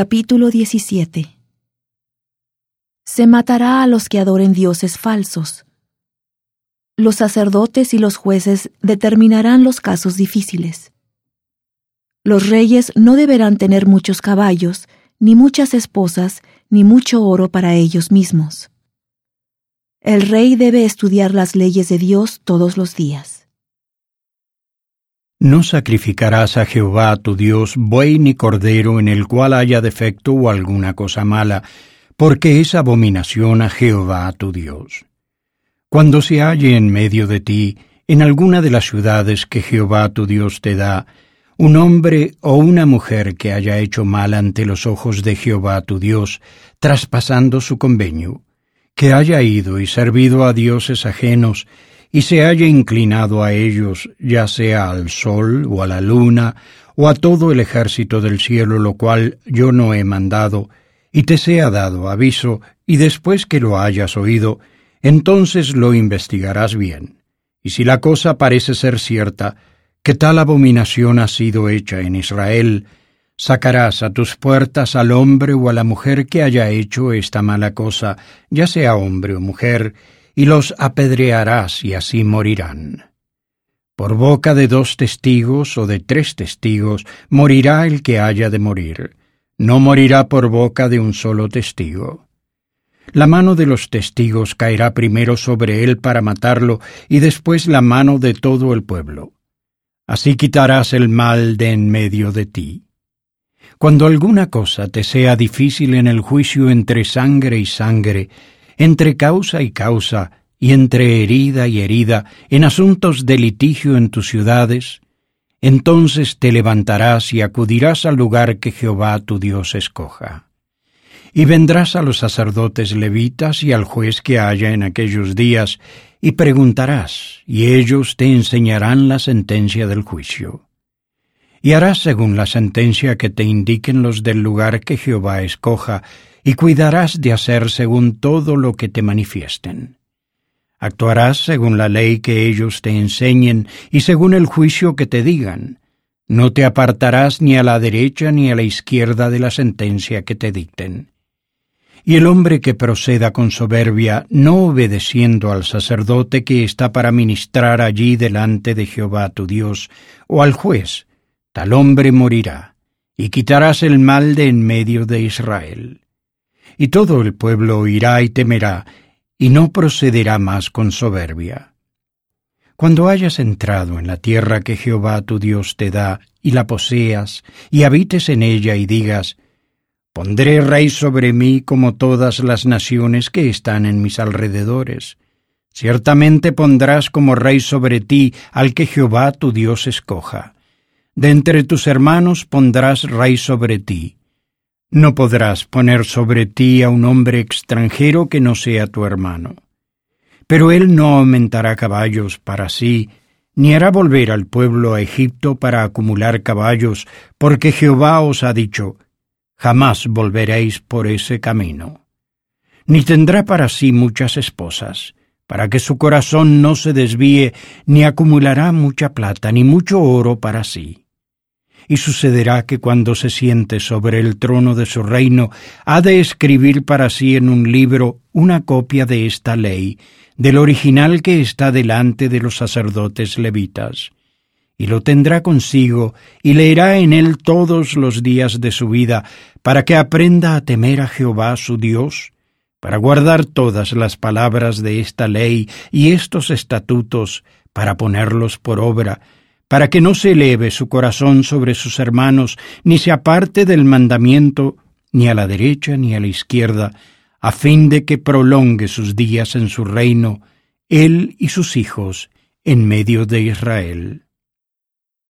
Capítulo 17 Se matará a los que adoren dioses falsos. Los sacerdotes y los jueces determinarán los casos difíciles. Los reyes no deberán tener muchos caballos, ni muchas esposas, ni mucho oro para ellos mismos. El rey debe estudiar las leyes de Dios todos los días. No sacrificarás a Jehová tu Dios buey ni cordero en el cual haya defecto o alguna cosa mala, porque es abominación a Jehová tu Dios. Cuando se halle en medio de ti, en alguna de las ciudades que Jehová tu Dios te da, un hombre o una mujer que haya hecho mal ante los ojos de Jehová tu Dios, traspasando su convenio, que haya ido y servido a dioses ajenos, y se haya inclinado a ellos, ya sea al sol o a la luna, o a todo el ejército del cielo, lo cual yo no he mandado, y te sea dado aviso, y después que lo hayas oído, entonces lo investigarás bien. Y si la cosa parece ser cierta, que tal abominación ha sido hecha en Israel, sacarás a tus puertas al hombre o a la mujer que haya hecho esta mala cosa, ya sea hombre o mujer, y los apedrearás y así morirán. Por boca de dos testigos o de tres testigos morirá el que haya de morir, no morirá por boca de un solo testigo. La mano de los testigos caerá primero sobre él para matarlo y después la mano de todo el pueblo. Así quitarás el mal de en medio de ti. Cuando alguna cosa te sea difícil en el juicio entre sangre y sangre, entre causa y causa, y entre herida y herida, en asuntos de litigio en tus ciudades, entonces te levantarás y acudirás al lugar que Jehová tu Dios escoja. Y vendrás a los sacerdotes levitas y al juez que haya en aquellos días, y preguntarás, y ellos te enseñarán la sentencia del juicio. Y harás según la sentencia que te indiquen los del lugar que Jehová escoja, y cuidarás de hacer según todo lo que te manifiesten. Actuarás según la ley que ellos te enseñen y según el juicio que te digan. No te apartarás ni a la derecha ni a la izquierda de la sentencia que te dicten. Y el hombre que proceda con soberbia, no obedeciendo al sacerdote que está para ministrar allí delante de Jehová tu Dios, o al juez, tal hombre morirá, y quitarás el mal de en medio de Israel y todo el pueblo oirá y temerá, y no procederá más con soberbia. Cuando hayas entrado en la tierra que Jehová tu Dios te da, y la poseas, y habites en ella, y digas, Pondré rey sobre mí como todas las naciones que están en mis alrededores. Ciertamente pondrás como rey sobre ti al que Jehová tu Dios escoja. De entre tus hermanos pondrás rey sobre ti no podrás poner sobre ti a un hombre extranjero que no sea tu hermano. Pero él no aumentará caballos para sí, ni hará volver al pueblo a Egipto para acumular caballos, porque Jehová os ha dicho, jamás volveréis por ese camino. Ni tendrá para sí muchas esposas, para que su corazón no se desvíe, ni acumulará mucha plata, ni mucho oro para sí y sucederá que cuando se siente sobre el trono de su reino, ha de escribir para sí en un libro una copia de esta ley, del original que está delante de los sacerdotes levitas. Y lo tendrá consigo, y leerá en él todos los días de su vida, para que aprenda a temer a Jehová su Dios, para guardar todas las palabras de esta ley y estos estatutos, para ponerlos por obra, para que no se eleve su corazón sobre sus hermanos, ni se aparte del mandamiento, ni a la derecha ni a la izquierda, a fin de que prolongue sus días en su reino, él y sus hijos, en medio de Israel.